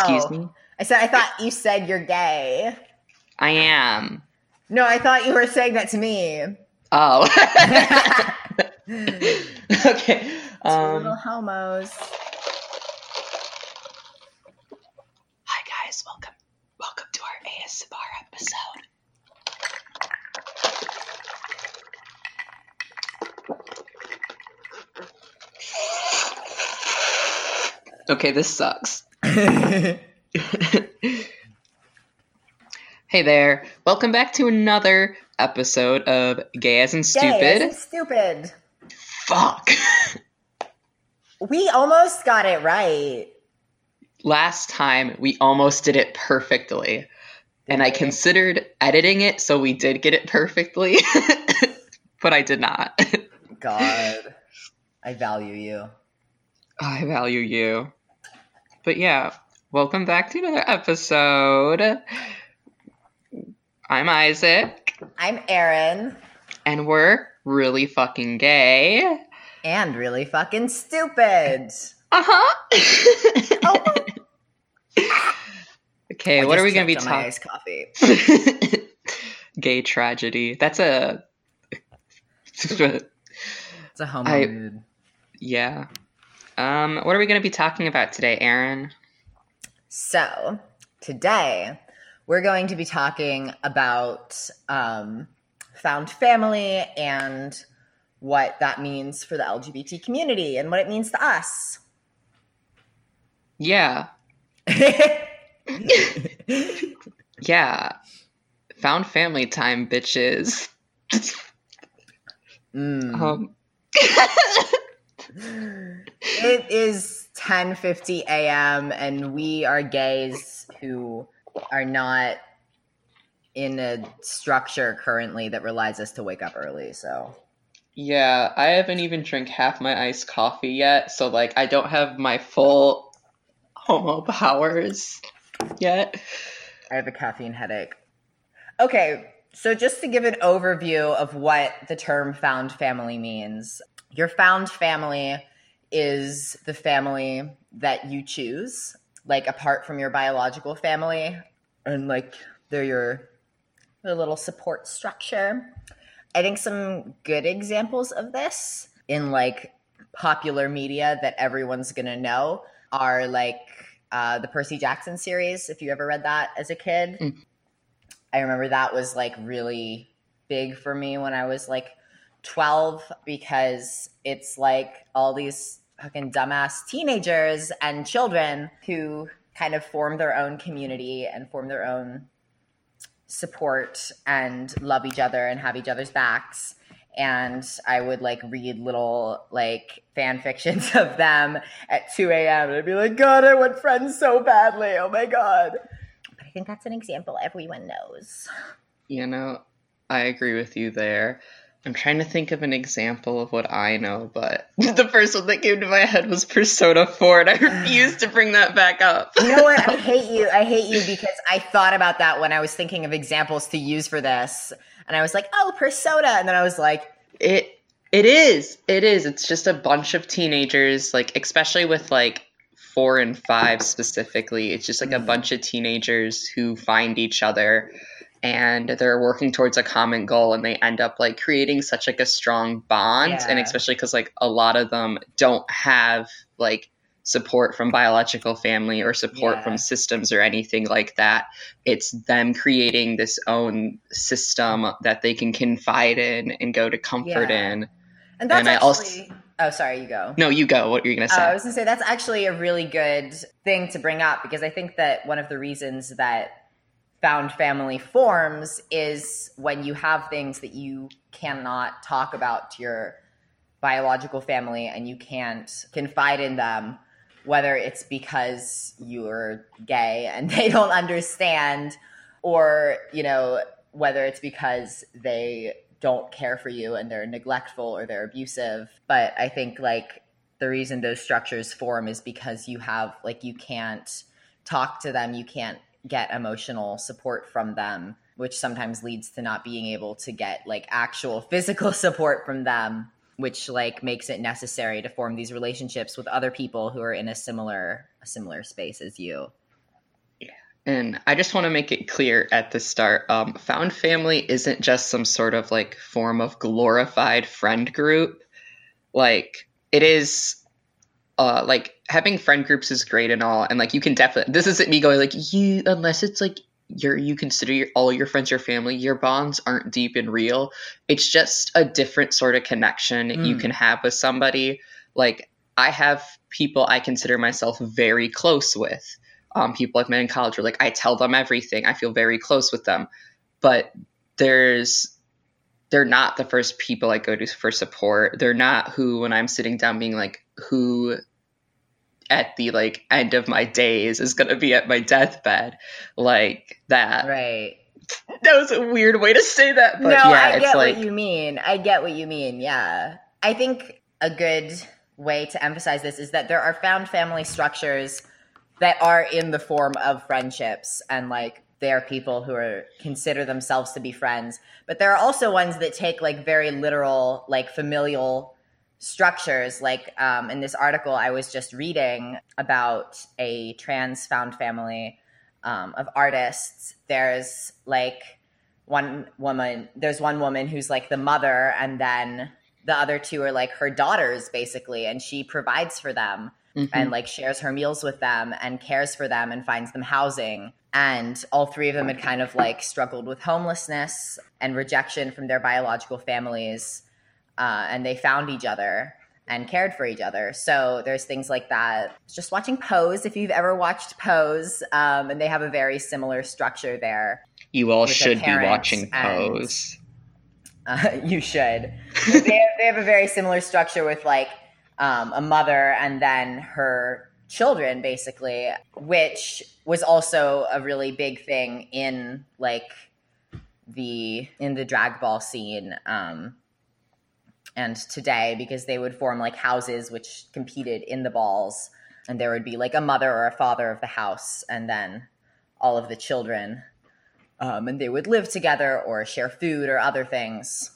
Excuse me? I said I thought you said you're gay. I am. No, I thought you were saying that to me. Oh. okay. Two little Um, homos. hi guys, welcome. Welcome to our ASMR episode. Okay, this sucks. hey there. Welcome back to another episode of Gay as Gay, Stupid. as in stupid. Fuck. We almost got it right. Last time we almost did it perfectly. And I considered editing it so we did get it perfectly. but I did not. God, I value you. I value you. But yeah, welcome back to another episode. I'm Isaac, I'm Erin, and we're really fucking gay. and really fucking stupid. Uh huh. Oh. okay, I what are we gonna be choked my talking? iced coffee. Gay tragedy. That's a. It's a homo I- mood. yeah. Um, what are we gonna be talking about today, Aaron? So today we're going to be talking about um, found family and what that means for the LGBT community and what it means to us. Yeah. Yeah. Found family time, bitches. Mm. Um, It is 10:50 a.m. and we are gays who are not in a structure currently that relies us to wake up early. So yeah, I haven't even drank half my iced coffee yet, so like I don't have my full homo powers yet. I have a caffeine headache. Okay, so just to give an overview of what the term found family means, your found family is the family that you choose, like apart from your biological family, and like they're your, your little support structure. I think some good examples of this in like popular media that everyone's gonna know are like uh, the Percy Jackson series. If you ever read that as a kid, Mm. I remember that was like really big for me when I was like 12 because it's like all these fucking dumbass teenagers and children who kind of form their own community and form their own support and love each other and have each other's backs and I would like read little like fan fictions of them at 2 a.m. and I'd be like, God, I want friends so badly. Oh my God. But I think that's an example everyone knows. You know, I agree with you there. I'm trying to think of an example of what I know, but the first one that came to my head was Persona 4, and I refuse to bring that back up. You know what? I hate you. I hate you because I thought about that when I was thinking of examples to use for this. And I was like, oh, Persona. And then I was like, It it is. It is. It's just a bunch of teenagers, like especially with like four and five specifically. It's just like a Mhm. bunch of teenagers who find each other and they're working towards a common goal and they end up like creating such like a strong bond and especially because like a lot of them don't have like support from biological family or support Yeah. from systems or anything like that it's them creating this own system that they can confide in and go to comfort Yeah. in and that's And I actually. also- oh, sorry, you go. no you go what are you gonna Uh, say I was going to say that's actually a really good thing to bring up because I think that one of the reasons that found family forms is when you have things that you cannot talk about to your biological family and you can't confide in them, whether it's because you're gay and they don't understand, or, you know, whether it's because they don't care for you and they're neglectful or they're abusive. But I think like the reason those structures form is because you have like you can't talk to them, you can't get emotional support from them, which sometimes leads to not being able to get like actual physical support from them. which like makes it necessary to form these relationships with other people who are in a similar a similar space as you. And I just want to make it clear at the start um, found family isn't just some sort of like form of glorified friend group. Like, it is, uh, like, having friend groups is great and all. And like, you can definitely, this isn't me going like, you, unless it's like, you're, you consider your, all your friends your family, your bonds aren't deep and real. It's just a different sort of connection mm. you can have with somebody. Like, I have people I consider myself very close with um, people I've met in college where like I tell them everything. I feel very close with them, but there's they're not the first people I go to for support. They're not who when I'm sitting down being like who at the like end of my days is going to be at my deathbed like that. Right. That was a weird way to say that, but no, yeah, I get like, what you mean. I get what you mean. Yeah, I think a good way to emphasize this is that there are found family structures that are in the form of friendships and like they're people who are consider themselves to be friends but there are also ones that take like very literal like familial structures like um, in this article i was just reading about a trans found family um, of artists there's like one woman there's one woman who's like the mother and then the other two are like her daughters basically and she provides for them mm-hmm. and like shares her meals with them and cares for them and finds them housing. And all three of them had kind of like struggled with homelessness and rejection from their biological families. Uh, and they found each other and cared for each other. So there's things like that. Just watching Pose, if you've ever watched Pose, um, and they have a very similar structure there. You all should be watching Pose. And, uh, you should. they, have, they have a very similar structure with like um, a mother and then her children basically which was also a really big thing in like the in the drag ball scene um and today because they would form like houses which competed in the balls and there would be like a mother or a father of the house and then all of the children um, and they would live together or share food or other things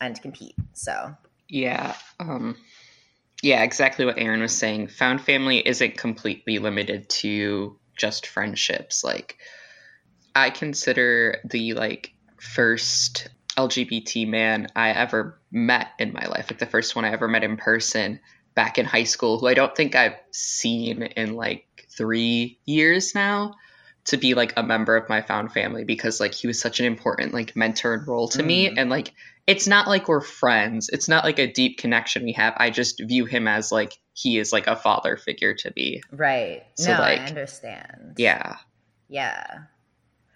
and compete so yeah um yeah, exactly what Aaron was saying. Found family isn't completely limited to just friendships. Like I consider the like first LGBT man I ever met in my life, like the first one I ever met in person back in high school, who I don't think I've seen in like three years now, to be like a member of my found family because like he was such an important like mentor and role to mm. me. And like it's not like we're friends. It's not like a deep connection we have. I just view him as like he is like a father figure to me. Right. So, no, like, I understand. Yeah. Yeah.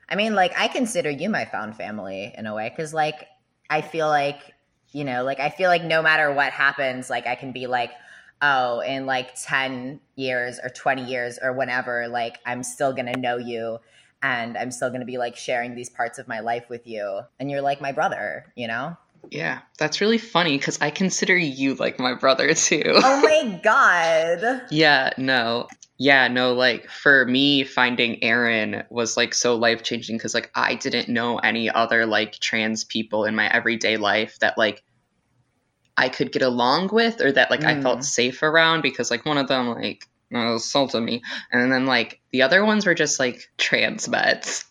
I mean, like I consider you my found family in a way because like I feel like you know, like I feel like no matter what happens, like I can be like, oh, in like 10 years or 20 years or whenever, like I'm still going to know you and I'm still going to be like sharing these parts of my life with you. And you're like my brother, you know? Yeah, that's really funny because I consider you like my brother too. Oh my God. yeah, no. Yeah, no, like for me, finding Aaron was like so life changing because like I didn't know any other like trans people in my everyday life that like I could get along with or that like mm. I felt mm. safe around because like one of them like assaulted me. And then like the other ones were just like trans vets.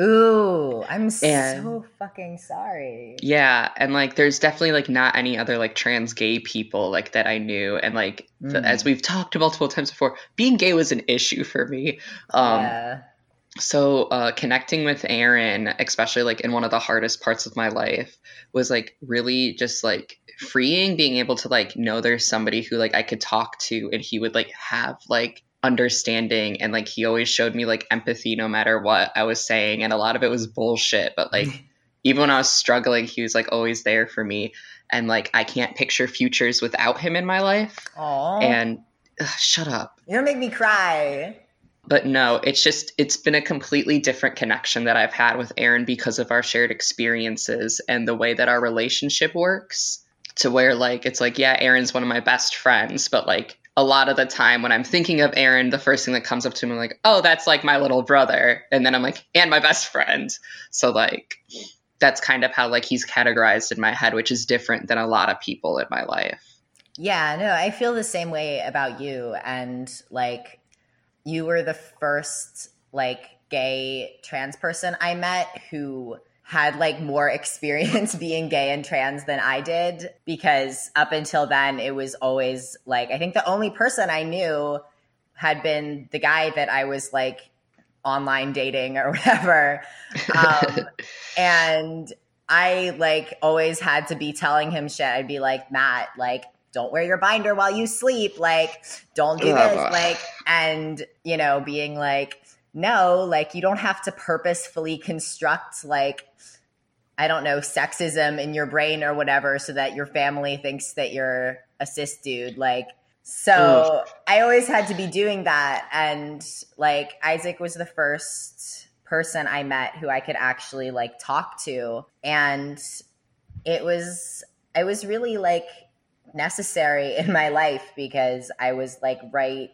Ooh, I'm and, so fucking sorry. Yeah, and like there's definitely like not any other like trans gay people like that I knew and like mm. the, as we've talked multiple times before, being gay was an issue for me. Um yeah. So uh connecting with Aaron, especially like in one of the hardest parts of my life was like really just like freeing being able to like know there's somebody who like I could talk to and he would like have like understanding and like he always showed me like empathy no matter what I was saying and a lot of it was bullshit but like even when I was struggling he was like always there for me and like I can't picture futures without him in my life. Aww. And ugh, shut up. You don't make me cry. But no, it's just it's been a completely different connection that I've had with Aaron because of our shared experiences and the way that our relationship works to where like it's like yeah aaron's one of my best friends but like a lot of the time when i'm thinking of aaron the first thing that comes up to me I'm like oh that's like my little brother and then i'm like and my best friend so like that's kind of how like he's categorized in my head, which is different than a lot of people in my life. Yeah, no, I feel the same way about you. And like, you were the first like gay trans person I met who had like more experience being gay and trans than I did because up until then it was always like I think the only person I knew had been the guy that I was like online dating or whatever. Um, and I like always had to be telling him shit. I'd be like, Matt, like, don't wear your binder while you sleep. Like, don't do this. Like, and, you know, being like, no, like, you don't have to purposefully construct, like, I don't know, sexism in your brain or whatever so that your family thinks that you're a cis dude. Like, so I always had to be doing that. And like Isaac was the first person I met who I could actually like talk to. And it was, it was really like necessary in my life because I was like right,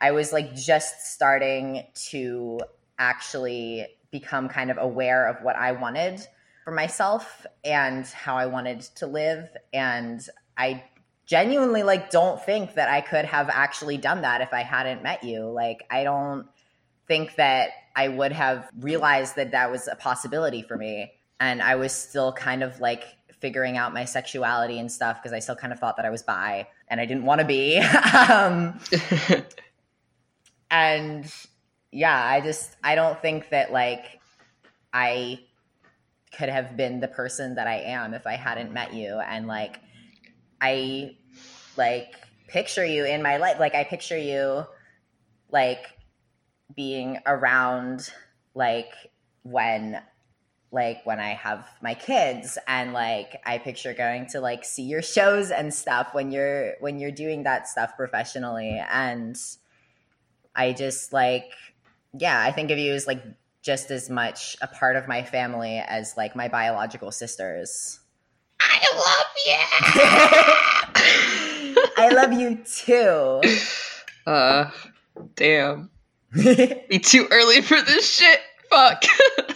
I was like just starting to actually become kind of aware of what I wanted for myself and how I wanted to live. And I genuinely like don't think that I could have actually done that if I hadn't met you. Like I don't think that I would have realized that that was a possibility for me and I was still kind of like figuring out my sexuality and stuff because I still kind of thought that I was bi and I didn't want to be. um, and yeah, I just I don't think that like I could have been the person that I am if I hadn't met you. And like I like picture you in my life. Like I picture you like being around like when like when I have my kids. And like I picture going to like see your shows and stuff when you're when you're doing that stuff professionally. And I just like yeah, I think of you as like just as much a part of my family as like my biological sisters. I love you. I love you too. Uh, damn. Be too early for this shit. Fuck.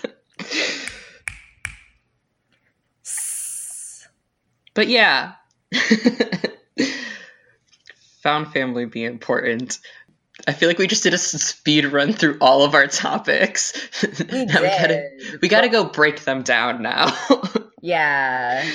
but yeah. Found family be important. I feel like we just did a speed run through all of our topics. We, we gotta we gotta go break them down now. yeah.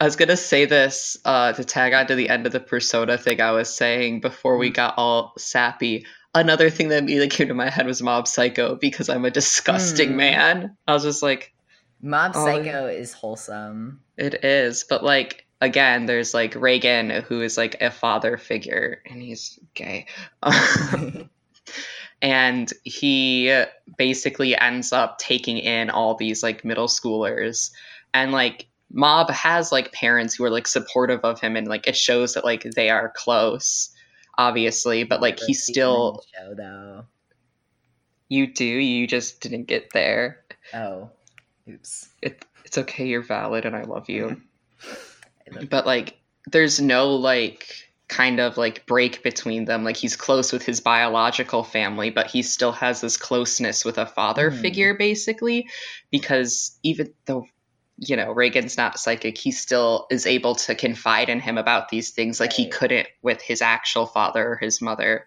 I was gonna say this uh, to tag on to the end of the persona thing I was saying before we mm. got all sappy. Another thing that immediately came to my head was Mob Psycho because I'm a disgusting mm. man. I was just like, Mob oh, Psycho is wholesome. It is, but like again, there's like Reigen, who is like a father figure and he's gay. and he basically ends up taking in all these like middle schoolers and like Mob has like parents who are like supportive of him and like it shows that like they are close, obviously, but like he's still show though. You do, you just didn't get there. Oh. Oops. It, it's okay, you're valid and I love you. But like there's no like kind of like break between them. Like he's close with his biological family, but he still has this closeness with a father mm. figure, basically, because even though you know Reigen's not psychic, he still is able to confide in him about these things like he couldn't with his actual father or his mother.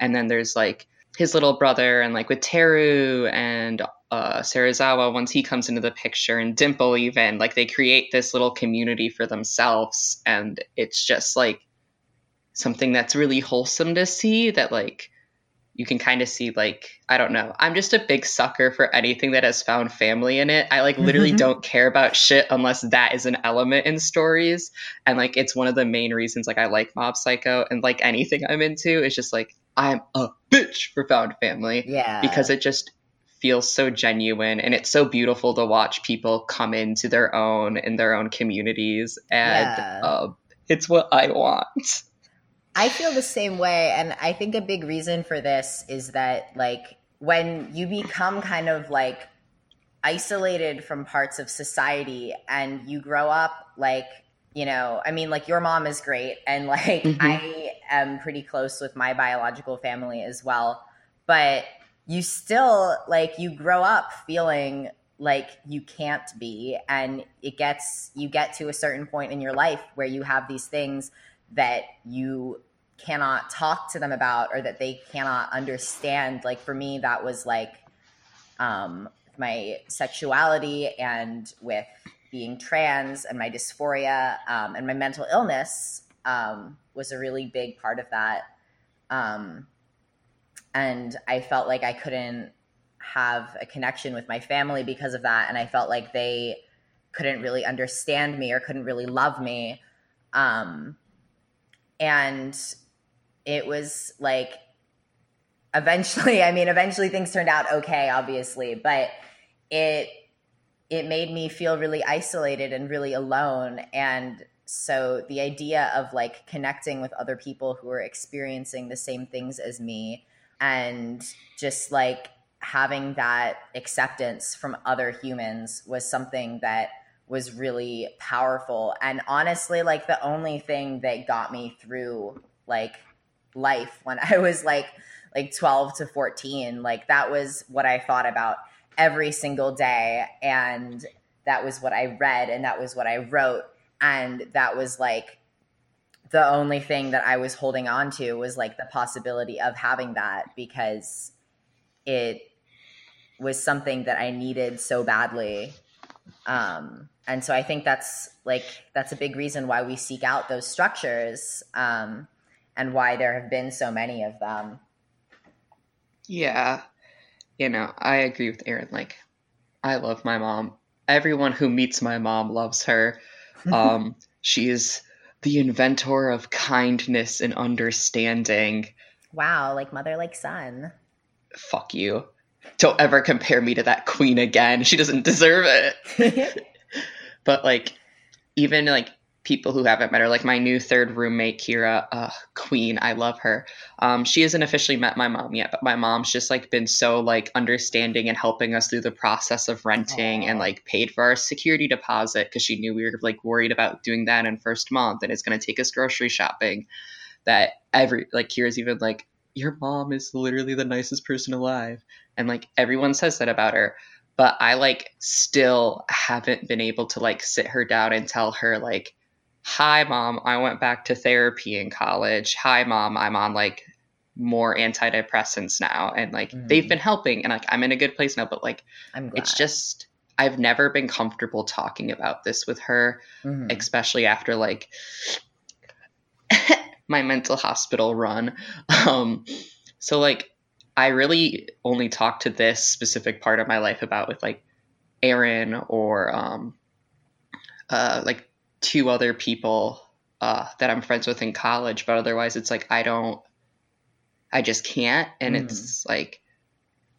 And then there's like his little brother and like with Teru and uh, Serizawa once he comes into the picture and Dimple even like they create this little community for themselves and it's just like something that's really wholesome to see that like you can kind of see like I don't know. I'm just a big sucker for anything that has found family in it. I like literally mm-hmm. don't care about shit unless that is an element in stories. And like it's one of the main reasons like I like Mob Psycho and like anything I'm into is just like I'm a bitch for found family. Yeah. Because it just feels so genuine and it's so beautiful to watch people come into their own in their own communities and yeah. uh, it's what I want. I feel the same way. And I think a big reason for this is that, like, when you become kind of like isolated from parts of society and you grow up, like, you know, I mean, like, your mom is great. And, like, mm-hmm. I am pretty close with my biological family as well. But you still, like, you grow up feeling like you can't be and it gets you get to a certain point in your life where you have these things that you cannot talk to them about or that they cannot understand. Like for me that was like um my sexuality and with being trans and my dysphoria um, and my mental illness um, was a really big part of that. Um, and i felt like i couldn't have a connection with my family because of that. And i felt like they couldn't really understand me or couldn't really love me. Um, and it was like eventually i mean eventually things turned out okay obviously but it it made me feel really isolated and really alone. And so the idea of like connecting with other people who are experiencing the same things as me and just like having that acceptance from other humans was something that was really powerful. And honestly like the only thing that got me through like life when i was like like 12 to 14 like that was what i thought about every single day. And that was what i read and that was what i wrote. And that was like the only thing that i was holding on to was like the possibility of having that because it was something that I needed so badly. Um, and so I think that's like that's a big reason why we seek out those structures um, and why there have been so many of them. Yeah, you know, I agree with Erin. Like, I love my mom. Everyone who meets my mom loves her. Um, she is the inventor of kindness and understanding. Wow, like mother, like son. Fuck you don't ever compare me to that queen again. She doesn't deserve it. but like, even like people who haven't met her, like my new third roommate, Kira, uh, queen, I love her. Um, she hasn't officially met my mom yet, but my mom's just like been so like understanding and helping us through the process of renting Aww. and like paid for our security deposit because she knew we were like worried about doing that in first month and it's going to take us grocery shopping. That every like Kira's even like your mom is literally the nicest person alive and like everyone says that about her but i like still haven't been able to like sit her down and tell her like hi mom i went back to therapy in college hi mom i'm on like more antidepressants now and like mm. they've been helping and like i'm in a good place now but like I'm. it's just i've never been comfortable talking about this with her mm-hmm. especially after like my mental hospital run um so like I really only talk to this specific part of my life about with like aaron or um, uh, like two other people uh, that I'm friends with in college, but otherwise it's like I don't, I just can't, and mm. it's like,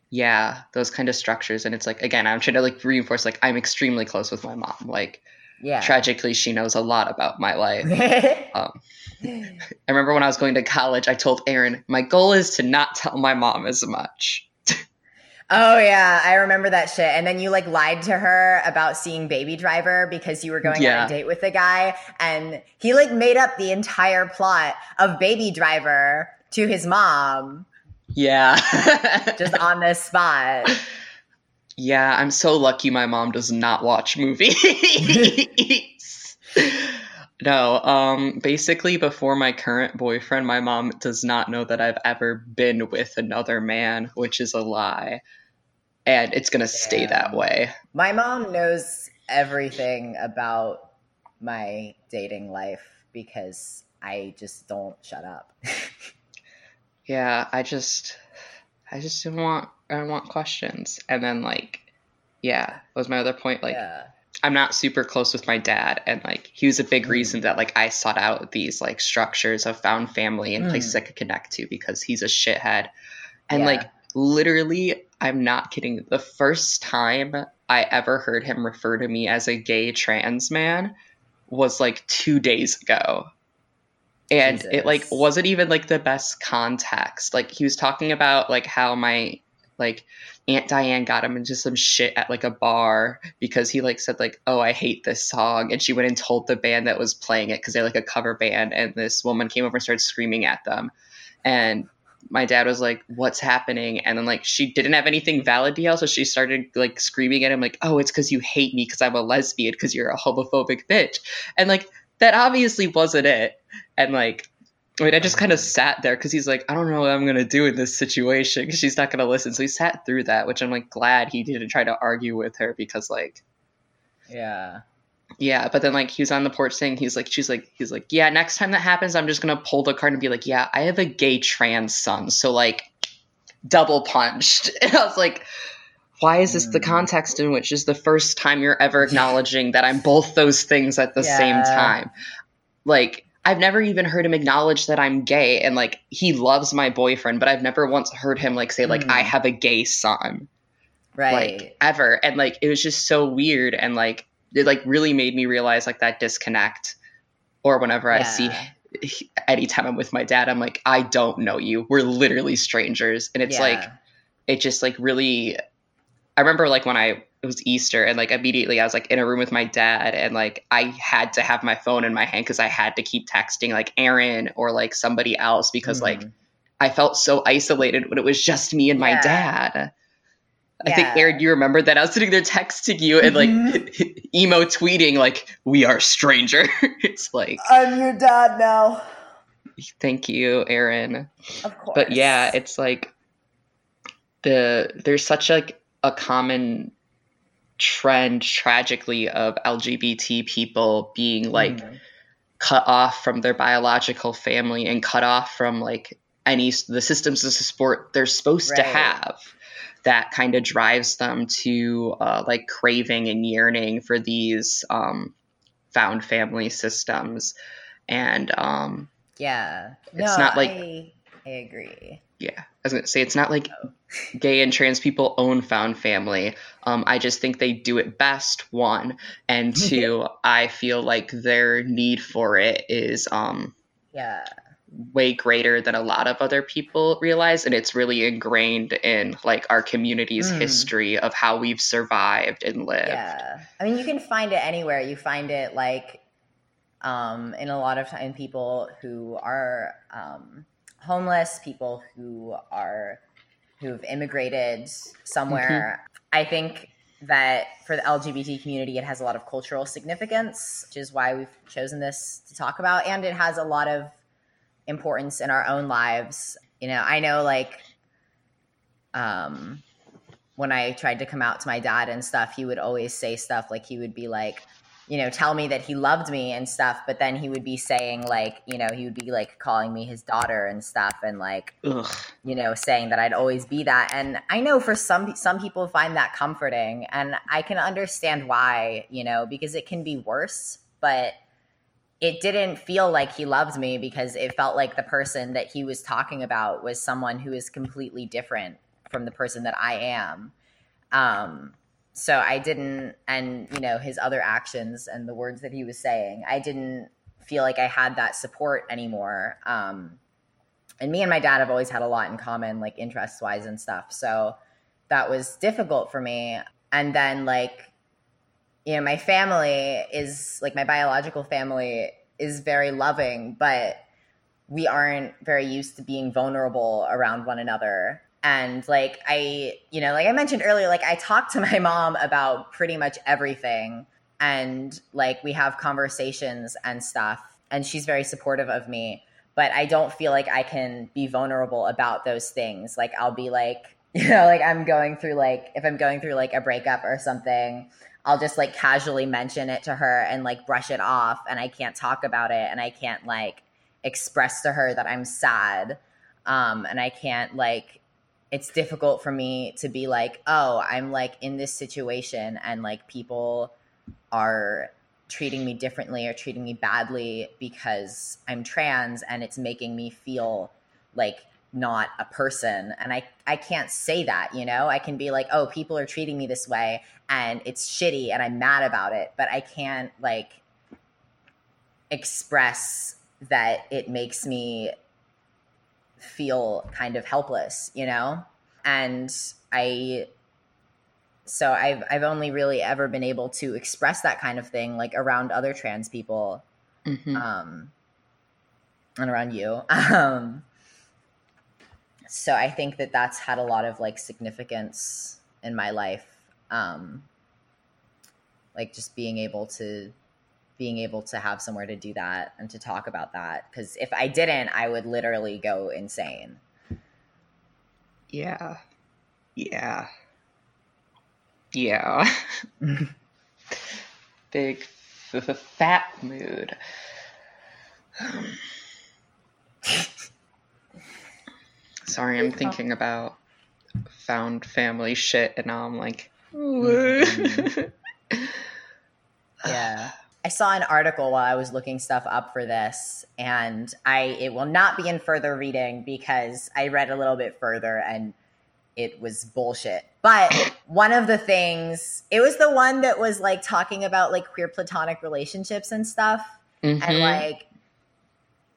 yeah, those kind of structures, and it's like again, I'm trying to like reinforce like I'm extremely close with my mom, like yeah. tragically she knows a lot about my life. Um, i remember when i was going to college i told Aaron, my goal is to not tell my mom as much Oh yeah, I remember that shit. And then you like lied to her about seeing Baby Driver because you were going yeah. on a date with a guy, and he like made up the entire plot of Baby Driver to his mom. Yeah, just on this spot. Yeah, I'm so lucky my mom does not watch movies. no, um basically before my current boyfriend, my mom does not know that I've ever been with another man, which is a lie. And it's going to stay that way. My mom knows everything about my dating life because I just don't shut up. yeah, I just I just didn't want I want questions. And then like, yeah, was my other point. Like, yeah. I'm not super close with my dad, and like he was a big mm. reason that like I sought out these like structures of found family and mm. places I could connect to because he's a shithead. And yeah. like literally, I'm not kidding. The first time I ever heard him refer to me as a gay trans man was like two days ago and Jesus. it like wasn't even like the best context like he was talking about like how my like Aunt Diane got him into some shit at like a bar because he like said like, "Oh, I hate this song," and she went and told the band that was playing it because they're like a cover band, and this woman came over and started screaming at them, and my dad was like, "What's happening?" And then like she didn't have anything valid to yell, so she started like screaming at him like, "Oh, it's because you hate me because I'm a lesbian because you're a homophobic bitch," and like that obviously wasn't it. And like, I mean, I just kind of sat there because he's like, I don't know what I'm gonna do in this situation because she's not gonna listen. So he sat through that, which I'm like glad he didn't try to argue with her because like, Yeah. Yeah. But then like he was on the porch saying he's like, she's like, he's like, yeah. Next time that happens, I'm just gonna pull the card and be like, yeah, I have a gay trans son, so like, double punched. And I was like. Why is this the Mm. context in which is the first time you're ever acknowledging that I'm both those things at the same time? Like, I've never even heard him acknowledge that I'm gay and like he loves my boyfriend, but I've never once heard him like say like Mm. I have a gay son Right. like ever and like it was just so weird and like it like really made me realize like that disconnect or whenever I see Yeah. anytime I'm with my dad I'm like I don't know you. We're literally strangers and it's Yeah. like it just like really I remember like when I it was Easter and like immediately I was like in a room with my dad and like I had to have my phone in my hand because I had to keep texting like Aaron or like somebody else because like Mhm. I felt so isolated when it was just me and my Yeah. I think. Aaron, you remember that I was sitting there texting you and like Mhm. emo tweeting like we are strangers. It's like I'm your dad now. thank you, Aaron. Of course. but yeah it's like the there's such like a common trend tragically of lgbt people being like Mhm. cut off from their biological family and cut off from like any the systems of support they're supposed to have that kind of drives them to uh, like craving and yearning for these um, found family systems and um, yeah. it's no, not like- I, I agree. yeah i was gonna say it's not like gay and trans people own found family um, i just think they do it best one and two i feel like their need for it is um, Yeah. Way greater than a lot of other people realize and it's really ingrained in like our community's Mm. history of how we've survived and lived Yeah. I mean, you can find it anywhere. You find it like um, in a lot of time people who are um, homeless, people who are who've immigrated somewhere. I think that for the LGBT community, it has a lot of cultural significance, which is why we've chosen this to talk about, and it has a lot of importance in our own lives. You know, I know like um when I tried to come out to my dad and stuff, he would always say stuff like he would be like, you know, tell me that he loved me and stuff, but then he would be saying like, you know, he would be like calling me his daughter and stuff and like, Ugh. you know, saying that I'd always be that. And I know for some some people find that comforting and I can understand why, you know, because it can be worse, but it didn't feel like he loved me because it felt like the person that he was talking about was someone who is completely different from the person that I am. Um, so I didn't, and you know, his other actions and the words that he was saying, I didn't feel like I had that support anymore. Um, and me and my dad have always had a lot in common, like interests wise and stuff. So that was difficult for me. And then, like, you know, my family is like my biological family is very loving, but we aren't very used to being vulnerable around one another. And like I, you know, like I mentioned earlier, like I talk to my mom about pretty much everything and like we have conversations and stuff and she's very supportive of me, but I don't feel like I can be vulnerable about those things. Like I'll be like, you know, like I'm going through like if I'm going through like a breakup or something, I'll just like casually mention it to her and like brush it off and I can't talk about it and I can't like express to her that I'm sad. Um and I can't like it's difficult for me to be like, "Oh, I'm like in this situation and like people are treating me differently or treating me badly because I'm trans and it's making me feel like not a person and I I can't say that, you know? I can be like, "Oh, people are treating me this way and it's shitty and I'm mad about it," but I can't like express that it makes me feel kind of helpless, you know? And I so I've I've only really ever been able to express that kind of thing like around other trans people Mhm. um and around you. Um so I think that that's had a lot of like significance in my life. Um, like just being able to being able to have somewhere to do that and to talk about that because if I didn't, I would literally go insane. Yeah. Yeah. Yeah. Big f- f- fat mood. Sorry, I'm thinking about found family shit, and now I'm like, yeah. I saw an article while I was looking stuff up for this, and I it will not be in further reading because I read a little bit further and it was bullshit. But one of the things, it was the one that was like talking about like queer platonic relationships and stuff, Mhm. and like,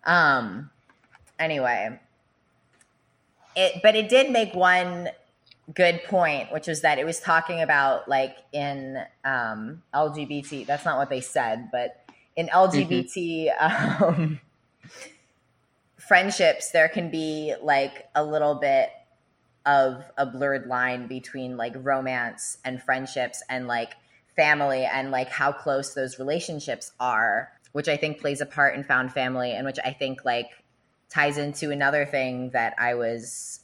um, anyway, it but it did make one good point, which was that it was talking about like in um, LGBT. That's not what they said, but in LGBT um, friendships, there can be like a little bit of a blurred line between like romance and friendships and like family and like how close those relationships are, which I think plays a part in found family and which I think like ties into another thing that I was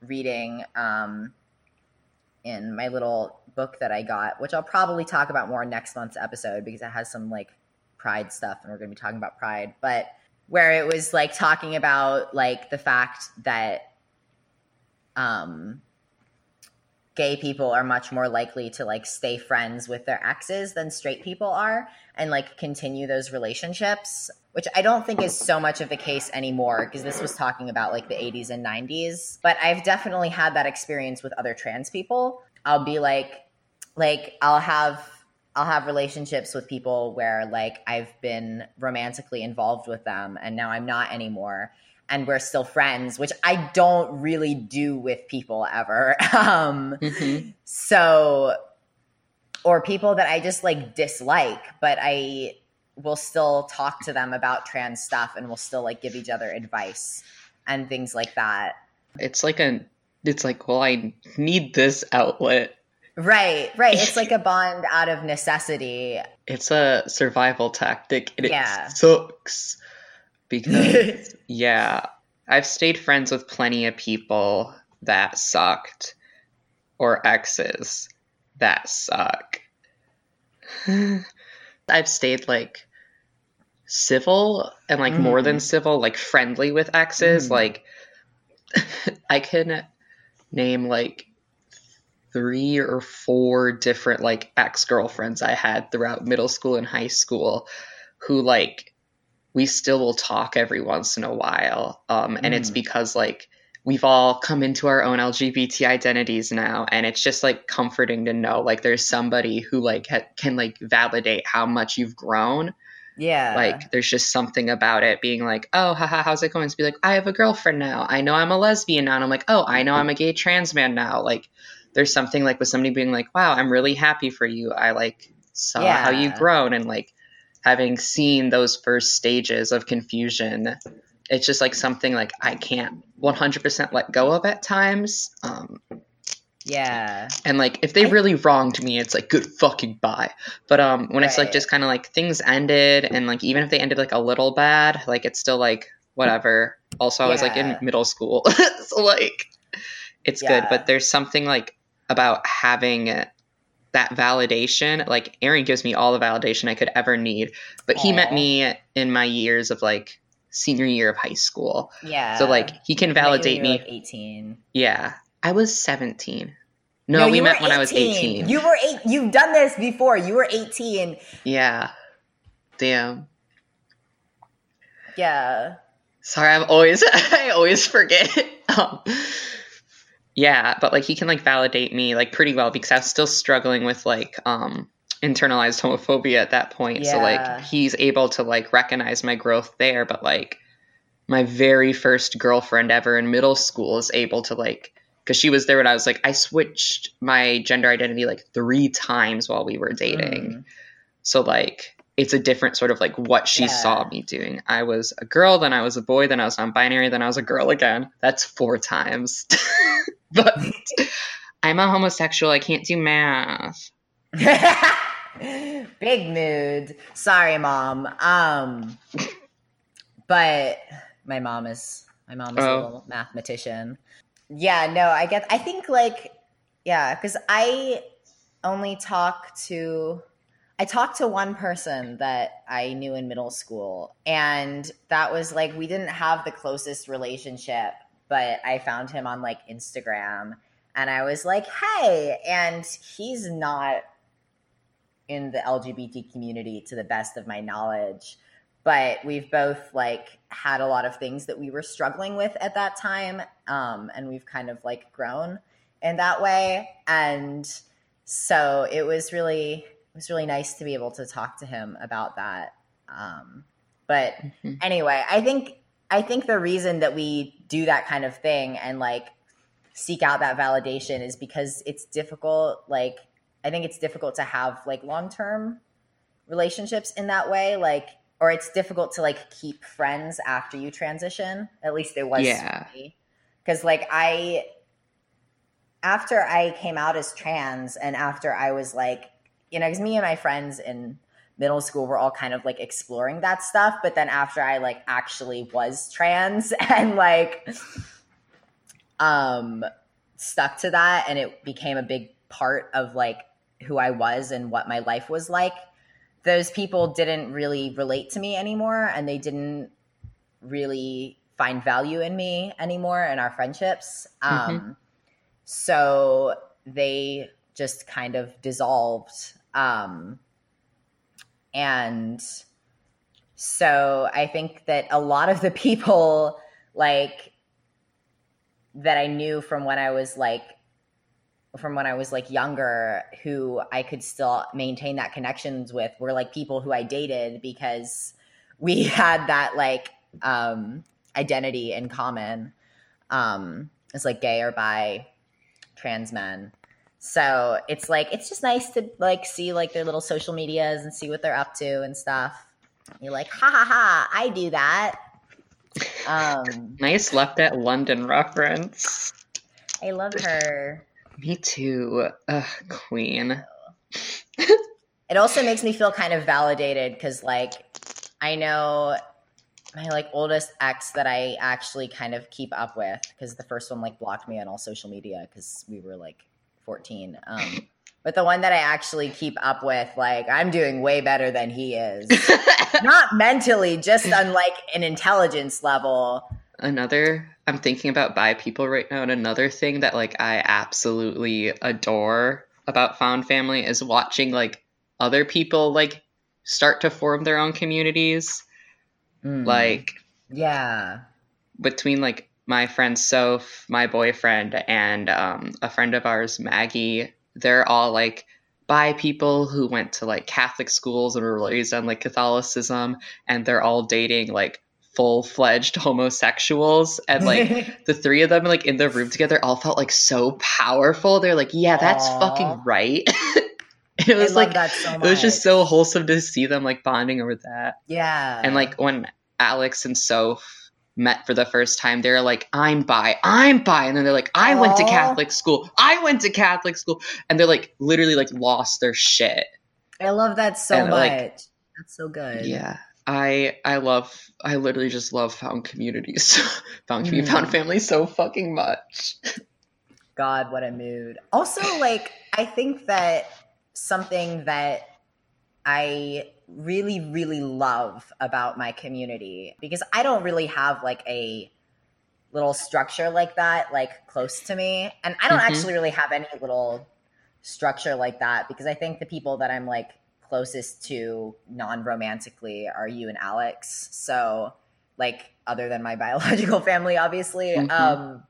reading um, in my little book that I got, which I'll probably talk about more next month's episode because it has some like pride stuff and we're going to be talking about pride. But where it was like talking about like the fact that um, gay people are much more likely to like stay friends with their exes than straight people are and like continue those relationships which I don't think is so much of the case anymore because this was talking about like the 80s and 90s. But I've definitely had that experience with other trans people. I'll be like, like I'll have I'll have relationships with people where like I've been romantically involved with them and now I'm not anymore and we're still friends, which I don't really do with people ever. um Mhm. so or people that I just like dislike, but I will still talk to them about trans stuff and we'll still like give each other advice and things like that. It's like a. It's like, well, I need this outlet. Right, right. It's like a bond out of necessity. It's a survival tactic, and Yeah. it sucks because yeah, I've stayed friends with plenty of people that sucked, or exes that suck. I've stayed like civil and like more than civil, like friendly with exes. Mhm. Like I can name like three or four different like ex girlfriends I had throughout middle school and high school who like we still will talk every once in a while. Um, and it's Mm. because like we've all come into our own LGBT identities now, and it's just like comforting to know like there's somebody who like ha- can like validate how much you've grown. Yeah. Like there's just something about it being like, oh, haha, how's it going? To be like, I have a girlfriend now. I know I'm a lesbian now. And I'm like, oh, I know I'm a gay trans man now. Like there's something like with somebody being like, wow, I'm really happy for you. I like saw how you've grown and like having seen those first stages of confusion. It's just like something like I can't 100% let go of at times. Um, yeah. and like if they really wronged me, it's like good fucking bye. But um when it's like just kind of like things ended and like even if they ended like a little bad, like it's still like whatever. Also I was like in middle school. so like it's good, but there's something like about having that validation. Like Aaron gives me all the validation I could ever need, but he met me in my years of like senior year of high school. Yeah. So like he can I you when validate me. like 18. Yeah. I was 17. No, we met when I was 18. You were eight. You've done this before. You were 18. Yeah. Damn. Yeah. Sorry, I'm always I always forget. um, yeah, but like he can like validate me like pretty well because I was still struggling with like um internalized homophobia at that point. So like he's able to like recognize my growth there, but like my very first girlfriend ever in middle school is able to like because she was there when I was like I switched my gender identity like three times while we were dating. Mm. So like it's a different sort of like what she Yeah. saw me doing. I was a girl, then I was a boy, then I was non-binary, then I was a girl again. That's four times. but I'm a homosexual. I can't do math. Big mood. Sorry, mom. Um, but my mom is my mom is Oh. a little mathematician. Yeah, no, I get. I think like yeah, because I only talk to. I talked to one person that I knew in middle school, and that was like we didn't have the closest relationship, but I found him on like Instagram, and I was like, "Hey," and he's not in the LGBT community to the best of my knowledge. But we've both like had a lot of things that we were struggling with at that time. Um, and we've kind of like grown in that way. And so it was really it was really nice to be able to talk to him about that. Um, but Mhm. anyway, I think I think the reason that we do that kind of thing and like seek out that validation is because it's difficult like I think it's difficult to have like long-term relationships in that way like or it's difficult to like keep friends after you transition. At least it was Yeah. Cuz like I after I came out as trans and after I was like you know cuz me and my friends in middle school were all kind of like exploring that stuff but then after I like actually was trans and like um stuck to that and it became a big part of like who I was and what my life was like those people didn't really relate to me anymore and they didn't really find value in me anymore in our friendships. Um so they just kind of dissolved. Um and so i think that a lot of the people like that I knew from when I was like from when I was like younger who I could still maintain that connections with were like people who I dated because we had that like um identity in common um as like gay or bi trans men. So it's like it's just nice to like see like their little social medias and see what they're up to and stuff. You're like, ha ha ha, I do that. Um Nice left at London reference. I love her. Me too. Ugh, queen. It also makes me feel kind of validated because, like, I know my like oldest ex that I actually kind of keep up with because the first one like blocked me on all social media because we were like 14. Um, but the one that I actually keep up with, like, I'm doing way better than he is. Not mentally, just on like an intelligence level. Another i'm thinking about bi people right now and another thing that like i absolutely adore about found family is watching like other people like start to form their own communities Mm. like yeah. between like my friend soph my boyfriend and um, a friend of ours maggie they're all like bi people who went to like catholic schools and were raised on like catholicism and they're all dating like full-fledged homosexuals and like the three of them like in the room together all felt like so powerful they're like yeah that's Aw. fucking right it was like that so much. it was just so wholesome to see them like bonding over that yeah. and like when alex and soph met for the first time they're like i'm bi i'm bi and then they're like i went to catholic school i went to catholic school and they're like literally like lost their shit I love that so and, much. like, That's so good. yeah i i love i literally just love found communities found community Mm. found family so fucking much God, what a mood. Also, like, I think that something that I really, really love about my community, because I don't really have like a little structure like that, like close to me. And I don't Mhm. actually really have any little structure like that because I think the people that I'm like closest to non romantically are you and Alex. So, like, other than my biological family, obviously. Mhm. Um,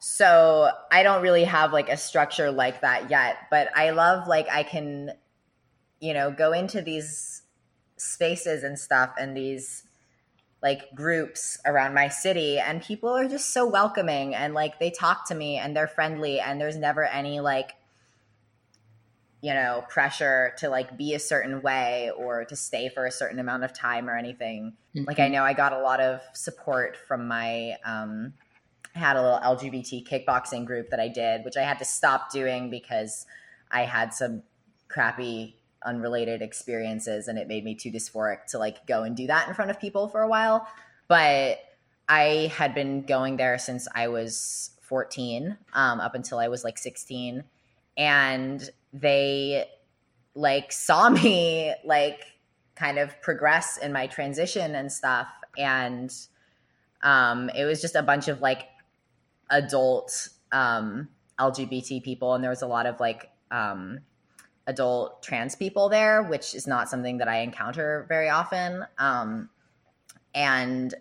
so I don't really have like a structure like that yet, but I love like I can, you know, go into these spaces and stuff and these like groups around my city and people are just so welcoming and like they talk to me and they're friendly and there's never any like you know, pressure to like be a certain way or to stay for a certain amount of time or anything. Mm-hmm. Like I know I got a lot of support from my um I had a little LGBT kickboxing group that I did, which I had to stop doing because I had some crappy unrelated experiences and it made me too dysphoric to like go and do that in front of people for a while. But I had been going there since I was 14, um, up until I was like 16. And they like saw me like kind of progress in my transition and stuff. And um, it was just a bunch of like adult um, LGBT people. And there was a lot of like um, adult trans people there, which is not something that I encounter very often. Um, and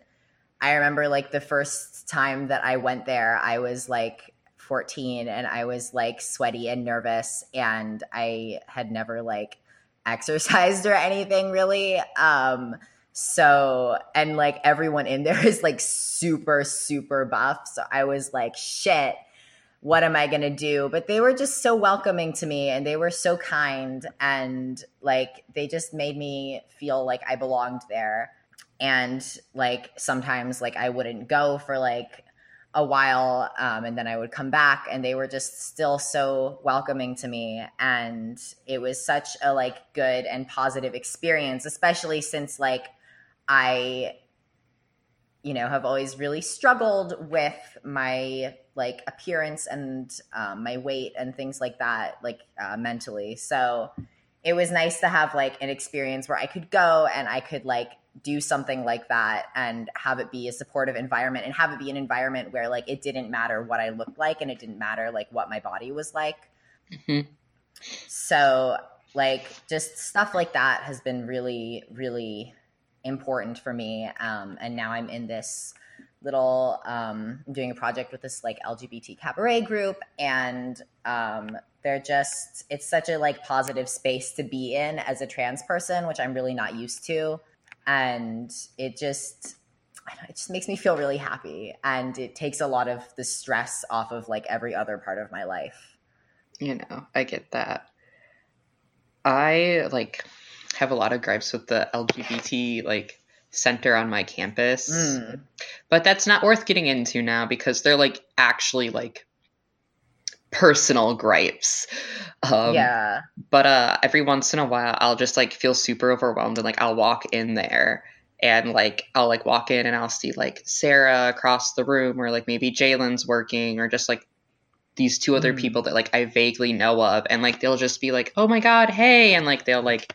I remember like the first time that I went there, I was like 14 and I was like sweaty and nervous and I had never like exercised or anything really. Um, so, and like everyone in there is like super, super buff. So I was like, shit, what am I going to do? But they were just so welcoming to me and they were so kind and like they just made me feel like I belonged there. And like sometimes like I wouldn't go for like a while um, and then I would come back and they were just still so welcoming to me. And it was such a like good and positive experience especially since like I you know have always really struggled with my like appearance and um, my weight and things like that like uh, mentally. So it was nice to have like an experience where i could go and i could like do something like that and have it be a supportive environment and have it be an environment where like it didn't matter what i looked like and it didn't matter like what my body was like mm-hmm. so like just stuff like that has been really really important for me. Um, and now I'm in this little um, I'm doing a project with this like LGBT cabaret group, and um, they're just it's such a like positive space to be in as a trans person, which I'm really not used to, and it just it just makes me feel really happy, and it takes a lot of the stress off of like every other part of my life. You know, I get that. I like have a lot of gripes with the LGBT like center on my campus. Mm. But that's not worth getting into now because they're like actually like personal gripes. Um, yeah. But uh, every once in a while, I'll just like feel super overwhelmed and like I'll walk in there and like I'll like walk in and I'll see like Sarah across the room or like maybe Jalen's working or just like these two other mm. people that like I vaguely know of and like they'll just be like, "Oh my god, hey." And like they'll like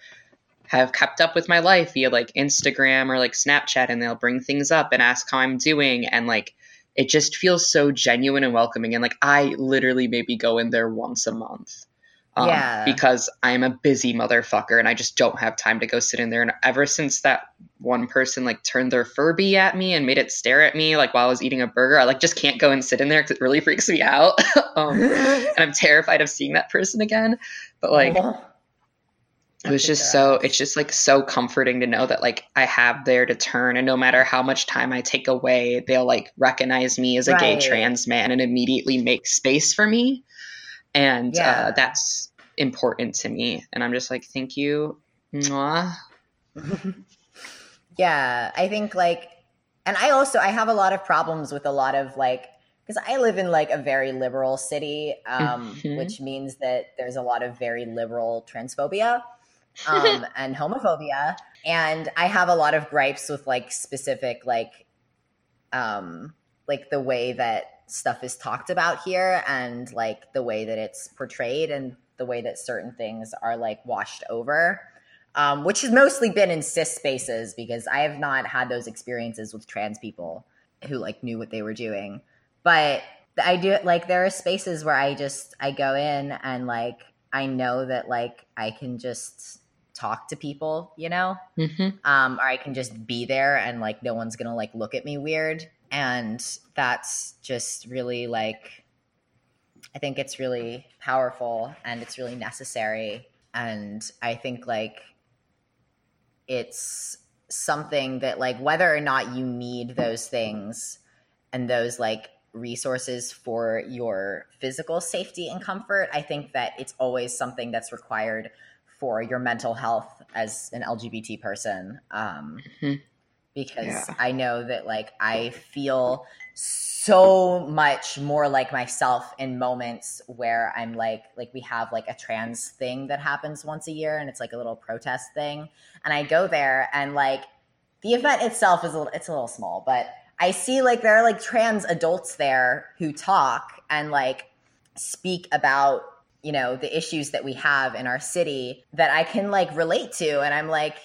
have kept up with my life via like Instagram or like Snapchat and they'll bring things up and ask how I'm doing and like it just feels so genuine and welcoming and like I literally maybe go in there once a month. Um, yeah. because I'm a busy motherfucker and I just don't have time to go sit in there. And ever since that one person like turned their Furby at me and made it stare at me like while I was eating a burger, I like just can't go and sit in there because it really freaks me out. um, and I'm terrified of seeing that person again. But like, it was just so it's just like so comforting to know that like i have there to turn and no matter how much time i take away they'll like recognize me as a right. gay trans man and immediately make space for me and uh, yeah. uh, that's important to me and i'm just like thank you Mwah. yeah i think like and i also i have a lot of problems with a lot of like because I live in like a very liberal city, um, mm-hmm. which means that there's a lot of very liberal transphobia um, and homophobia. And I have a lot of gripes with like specific like um like the way that stuff is talked about here and like the way that it's portrayed and the way that certain things are like washed over. Um, which has mostly been in cis spaces because I have not had those experiences with trans people who like knew what they were doing. But I do like there are spaces where I just I go in and like I know that like I can just talk to people, you know? Mm-hmm. Um, or I can just be there and like no one's gonna like look at me weird. And that's just really like, I think it's really powerful and it's really necessary. And I think like it's something that like whether or not you need those things and those like resources for your physical safety and comfort. I think that it's always something that's required for your mental health as an LGBT person. Um, Mhm. Because Yeah. I know that, like, I feel so much more like myself in moments where I'm like, like we have like a trans thing that happens once a year, and it's like a little protest thing, and I go there and like the event itself is a little, it's a little small, but I see like there are like trans adults there who talk and like speak about you know the issues that we have in our city that I can like relate to, and I'm like,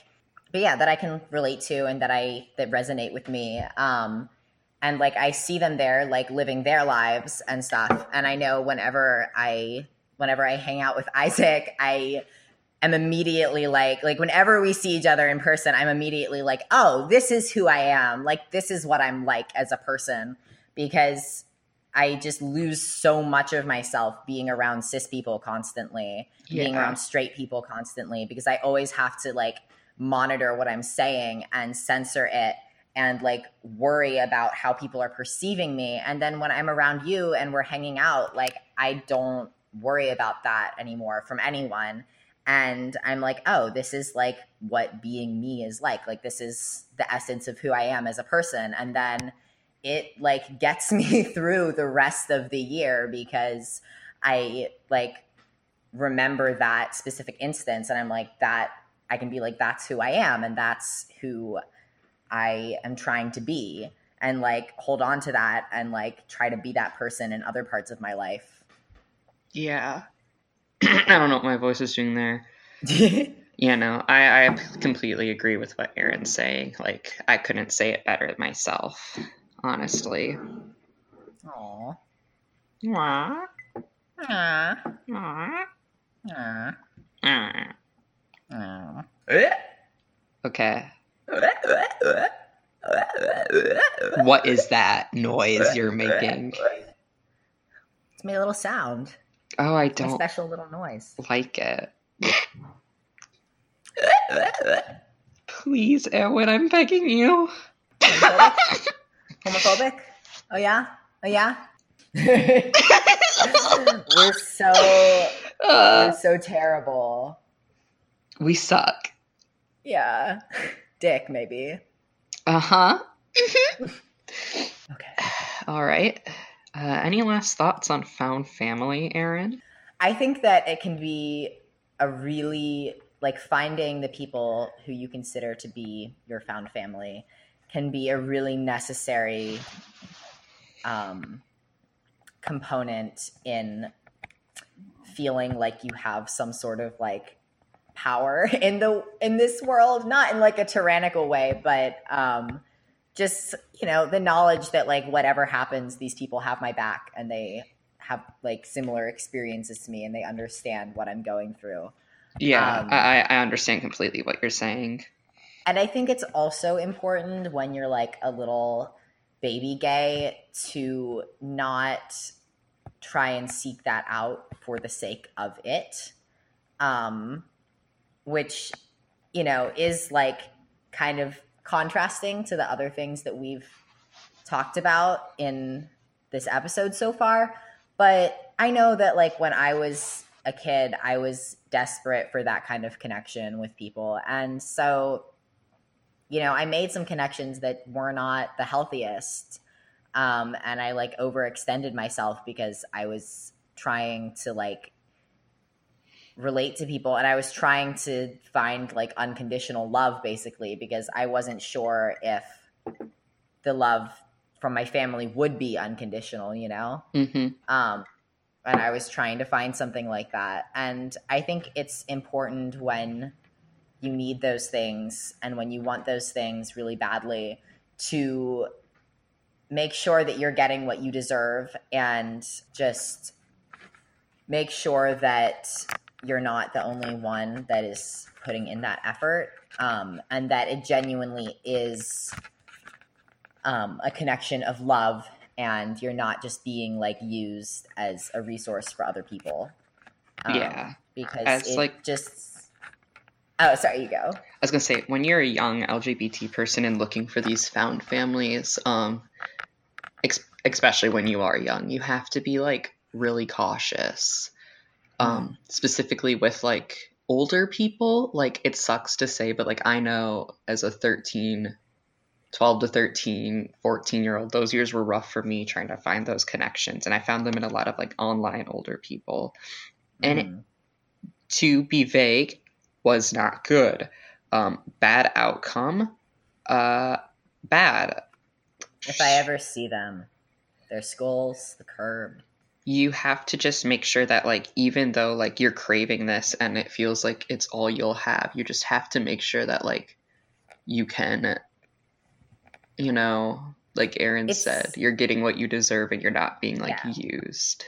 but yeah, that I can relate to and that I that resonate with me. Um, and like I see them there, like living their lives and stuff. And I know whenever I whenever I hang out with Isaac, I am immediately like like whenever we see each other in person, I'm immediately like, oh, this is who I am. Like this is what I'm like as a person because I just lose so much of myself being around cis people constantly, being around straight people constantly because I always have to like monitor what I'm saying and censor it and like worry about how people are perceiving me. And then when I'm around you and we're hanging out, like I don't worry about that anymore from anyone. And I'm like, oh, this is like what being me is like. Like, this is the essence of who I am as a person. And then it like gets me through the rest of the year because I like remember that specific instance and I'm like, that I can be like, that's who I am. And that's who I am trying to be and like hold on to that and like try to be that person in other parts of my life. Yeah. I don't know what my voice is doing there. Yeah, no, I, I completely agree with what Aaron's saying. Like, I couldn't say it better myself, honestly. Aw. Aww. Aw. Aww. Aw. Aww. Aw. Okay. What is that noise you're making? It's made a little sound. Oh, I A don't special little noise. like it. Please, Erwin, I'm begging you. Homophobic? Homophobic? Oh yeah? Oh yeah? we're so Uh, we're so terrible. we suck. Yeah. Dick, maybe. Uh huh. Okay. All right. Uh, any last thoughts on found family, Aaron? I think that it can be a really like finding the people who you consider to be your found family can be a really necessary um, component in feeling like you have some sort of like power in the in this world not in like a tyrannical way but um just you know the knowledge that like whatever happens these people have my back and they have like similar experiences to me and they understand what i'm going through Yeah, Um, I, I understand completely what you're saying. And i think it's also important when you're like a little baby gay to not try and seek that out for the sake of it um which you know is like kind of contrasting to the other things that we've talked about in this episode so far. But i know that like when i was a kid i was desperate for that kind of connection with people. And so you know i made some connections that were not the healthiest um, and i like overextended myself because i was trying to like relate to people and i was trying to find like unconditional love basically because i wasn't sure if the love from my family would be unconditional you know hmm um, and I was trying to find something like that. And I think it's important when you need those things and when you want those things really badly to make sure that you're getting what you deserve and just make sure that you're not the only one that is putting in that effort um, and that it genuinely is um, a connection of love and you're not just being like used as a resource for other people. Um, yeah. because As, it like- just. Oh, sorry, you go. I was gonna say, when you're a young LGBT person and looking for these found families, um, ex- especially when you are young, you have to be like really cautious. Um, specifically with like older people, like it sucks to say, but like I know as a 13, 12 to 13, 14 year old, those years were rough for me trying to find those connections. And I found them in a lot of like online older people. And it, Mhm. to be vague was not good. Um, bad outcome, uh, bad. if I ever see them, their skulls, the curb. you have to just make sure that like even though like you're craving this and it feels like it's all you'll have you just have to make sure that like you can you know like aaron It's- said you're getting what you deserve and you're not being like Yeah. used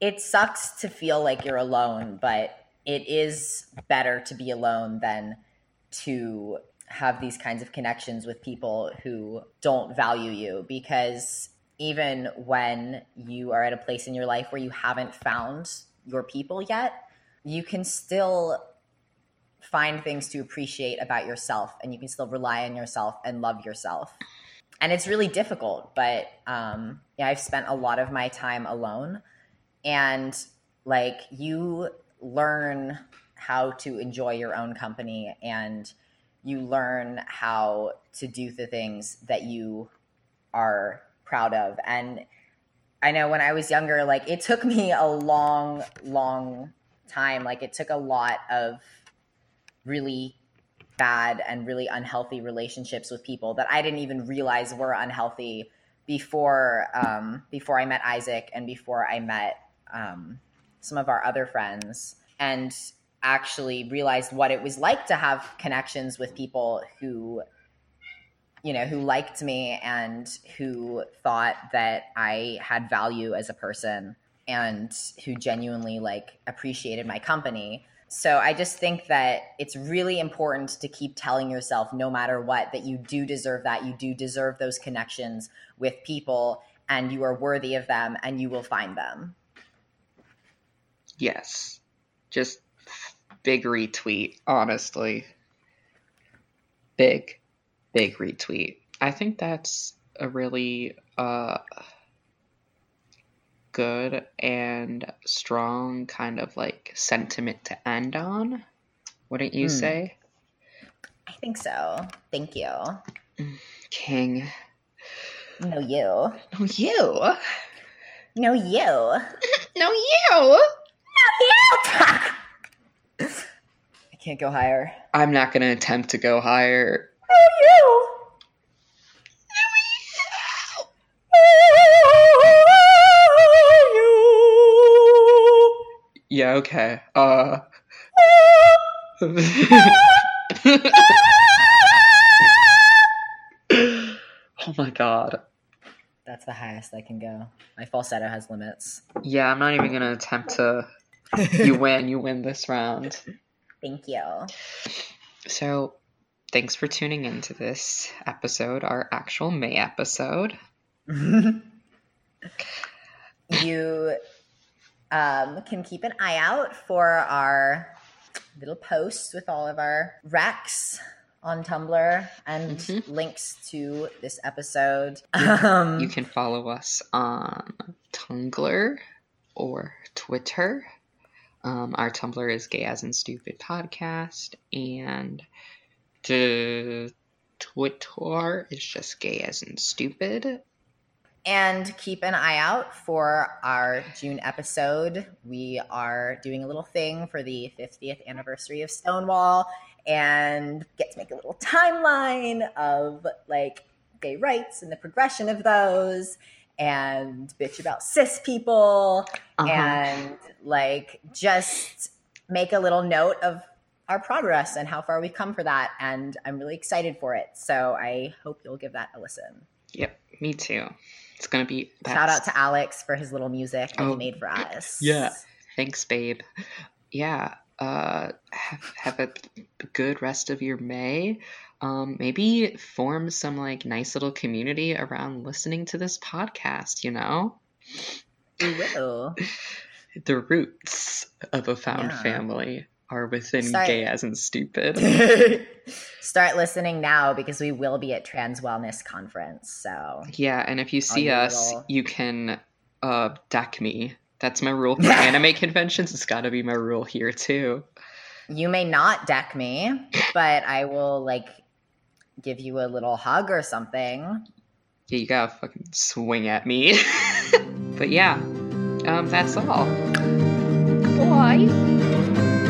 It sucks to feel like you're alone, but it is better to be alone than to have these kinds of connections with people who don't value you because even when you are at a place in your life where you haven't found your people yet, you can still find things to appreciate about yourself and you can still rely on yourself and love yourself. And it's really difficult, but um, yeah, I've spent a lot of my time alone and like you learn how to enjoy your own company and you learn how to do the things that you are proud of. And i know when i was younger like it took me a long long time. Like it took a lot of really bad and really unhealthy relationships with people that i didn't even realize were unhealthy before um, before i met isaac and before i met um, some of our other friends and actually realized what it was like to have connections with people who you know who liked me and who thought that i had value as a person and who genuinely like appreciated my company. So i just think that it's really important to keep telling yourself no matter what that you do deserve that. You do deserve those connections with people and you are worthy of them and you will find them yes. Just big retweet honestly. Big big retweet. I think that's a really uh good and strong kind of like sentiment to end on wouldn't you Hmm. say? I think so. Thank you. King. No you. No you. No you. No you I can't go higher. i'm not gonna attempt to go higher you. yeah okay uh oh my god That's the highest I can go. My falsetto has limits. Yeah, I'm not even gonna attempt to. You win. You win this round. Thank you. So, thanks for tuning into this episode, our actual May episode. you um, can keep an eye out for our little posts with all of our recs on Tumblr and Mhm. links to this episode. Um, You can follow us on Tumblr or Twitter. Um, our Tumblr is Gay as in Stupid Podcast, and the Twitter is just Gay as in Stupid. And keep an eye out for our June episode. We are doing a little thing for the 50th anniversary of Stonewall and get to make a little timeline of like gay rights and the progression of those and bitch about cis people Uh-huh. and like just make a little note of our progress and how far we've come for that. And I'm really excited for it. So I hope you'll give that a listen. Yep, me too. It's gonna be Shout out to Alex for his little music that Oh, he made for us. yeah. Thanks, babe. Yeah. Uh, have, have a good rest of your May. Um, maybe form some like nice little community around listening to this podcast. You know, We will. the roots of a found Yeah. family are within Start- gay as in stupid. Start listening now because we will be at Trans Wellness Conference. So yeah, and if you see us, little- you can uh deck me. That's my rule for anime conventions. It's got to be my rule here too. You may not deck me, but I will like give you a little hug or something. Yeah, you gotta fucking swing at me. but yeah, um, that's all. Goodbye.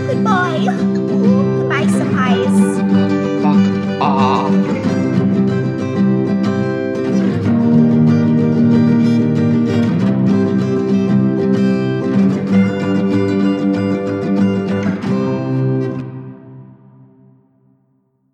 Goodbye. Goodbye, surprise. Fuck off.